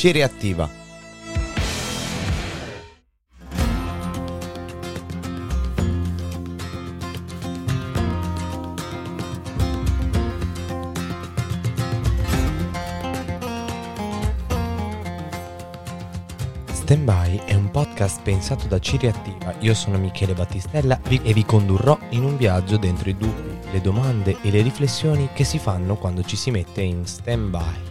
Ci riattiva. Stand è un podcast pensato da Ciri Attiva. Io sono Michele Battistella e vi condurrò in un viaggio dentro i dubbi, le domande e le riflessioni che si fanno quando ci si mette in stand by.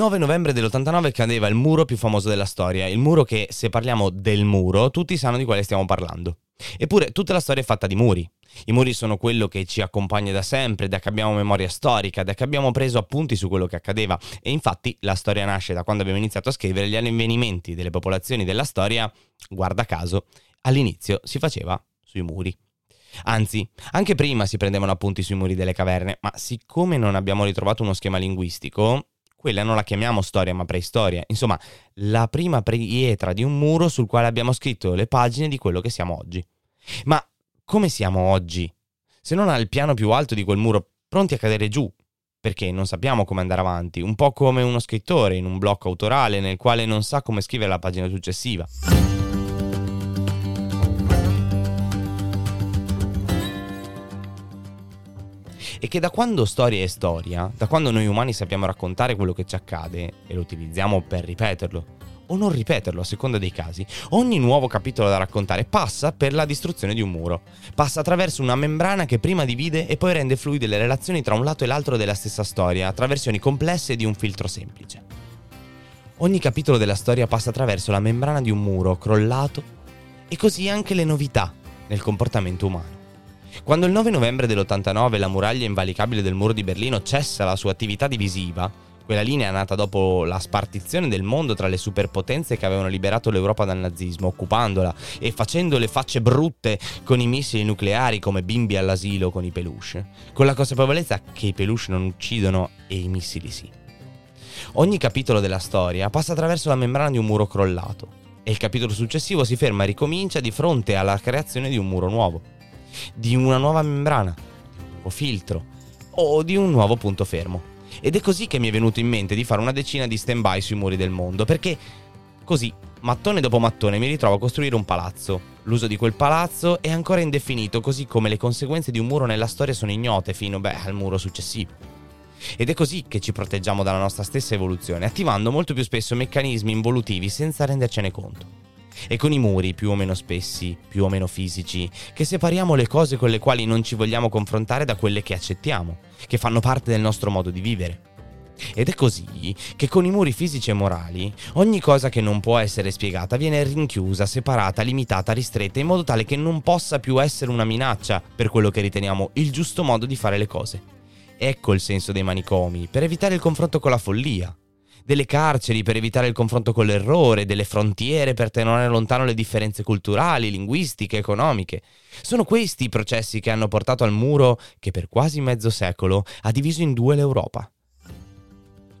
9 novembre dell'89 cadeva il muro più famoso della storia, il muro che, se parliamo del muro, tutti sanno di quale stiamo parlando. Eppure tutta la storia è fatta di muri. I muri sono quello che ci accompagna da sempre, da che abbiamo memoria storica, da che abbiamo preso appunti su quello che accadeva. E infatti la storia nasce da quando abbiamo iniziato a scrivere gli avvenimenti delle popolazioni della storia, guarda caso, all'inizio si faceva sui muri. Anzi, anche prima si prendevano appunti sui muri delle caverne, ma siccome non abbiamo ritrovato uno schema linguistico, quella non la chiamiamo storia ma preistoria, insomma la prima pietra di un muro sul quale abbiamo scritto le pagine di quello che siamo oggi. Ma come siamo oggi? Se non al piano più alto di quel muro, pronti a cadere giù, perché non sappiamo come andare avanti, un po' come uno scrittore in un blocco autorale nel quale non sa come scrivere la pagina successiva. E che da quando storia è storia, da quando noi umani sappiamo raccontare quello che ci accade e lo utilizziamo per ripeterlo, o non ripeterlo a seconda dei casi, ogni nuovo capitolo da raccontare passa per la distruzione di un muro, passa attraverso una membrana che prima divide e poi rende fluide le relazioni tra un lato e l'altro della stessa storia, tra versioni complesse di un filtro semplice. Ogni capitolo della storia passa attraverso la membrana di un muro crollato e così anche le novità nel comportamento umano. Quando il 9 novembre dell'89 la muraglia invalicabile del muro di Berlino cessa la sua attività divisiva, quella linea nata dopo la spartizione del mondo tra le superpotenze che avevano liberato l'Europa dal nazismo, occupandola e facendo le facce brutte con i missili nucleari come bimbi all'asilo con i peluche, con la consapevolezza che i peluche non uccidono e i missili sì. Ogni capitolo della storia passa attraverso la membrana di un muro crollato e il capitolo successivo si ferma e ricomincia di fronte alla creazione di un muro nuovo di una nuova membrana, di un nuovo filtro o di un nuovo punto fermo. Ed è così che mi è venuto in mente di fare una decina di stand-by sui muri del mondo, perché così, mattone dopo mattone, mi ritrovo a costruire un palazzo. L'uso di quel palazzo è ancora indefinito, così come le conseguenze di un muro nella storia sono ignote fino beh, al muro successivo. Ed è così che ci proteggiamo dalla nostra stessa evoluzione, attivando molto più spesso meccanismi involutivi senza rendercene conto. È con i muri, più o meno spessi, più o meno fisici, che separiamo le cose con le quali non ci vogliamo confrontare da quelle che accettiamo, che fanno parte del nostro modo di vivere. Ed è così che con i muri fisici e morali ogni cosa che non può essere spiegata viene rinchiusa, separata, limitata, ristretta in modo tale che non possa più essere una minaccia per quello che riteniamo il giusto modo di fare le cose. Ecco il senso dei manicomi, per evitare il confronto con la follia, delle carceri per evitare il confronto con l'errore, delle frontiere per tenere lontano le differenze culturali, linguistiche, economiche. Sono questi i processi che hanno portato al muro che per quasi mezzo secolo ha diviso in due l'Europa.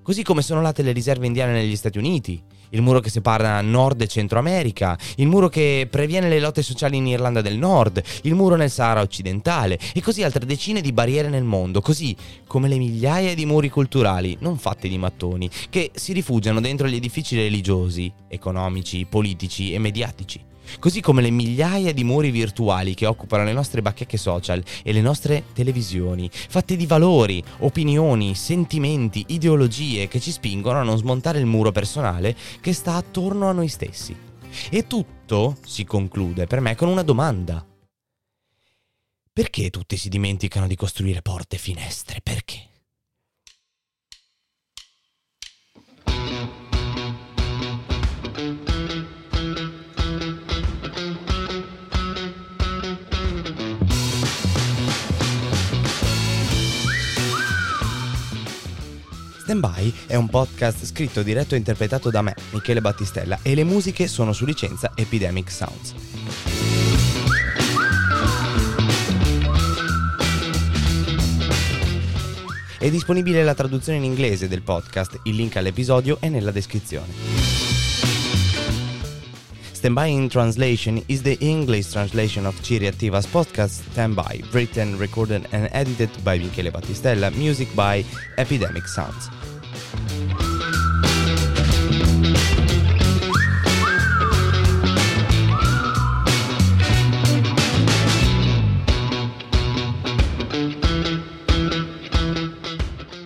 Così come sono nate le riserve indiane negli Stati Uniti, il muro che separa Nord e Centro America, il muro che previene le lotte sociali in Irlanda del Nord, il muro nel Sahara occidentale e così altre decine di barriere nel mondo, così come le migliaia di muri culturali, non fatti di mattoni, che si rifugiano dentro gli edifici religiosi, economici, politici e mediatici così come le migliaia di muri virtuali che occupano le nostre bacheche social e le nostre televisioni, fatte di valori, opinioni, sentimenti, ideologie che ci spingono a non smontare il muro personale che sta attorno a noi stessi. E tutto si conclude per me con una domanda. Perché tutti si dimenticano di costruire porte e finestre? Perché? Stand By è un podcast scritto, diretto e interpretato da me, Michele Battistella, e le musiche sono su licenza Epidemic Sounds. È disponibile la traduzione in inglese del podcast, il link all'episodio è nella descrizione. Stand By in Translation is the English translation of Ciri Attiva's podcast Stand By, written, recorded and edited by Michele Battistella, music by Epidemic Sounds.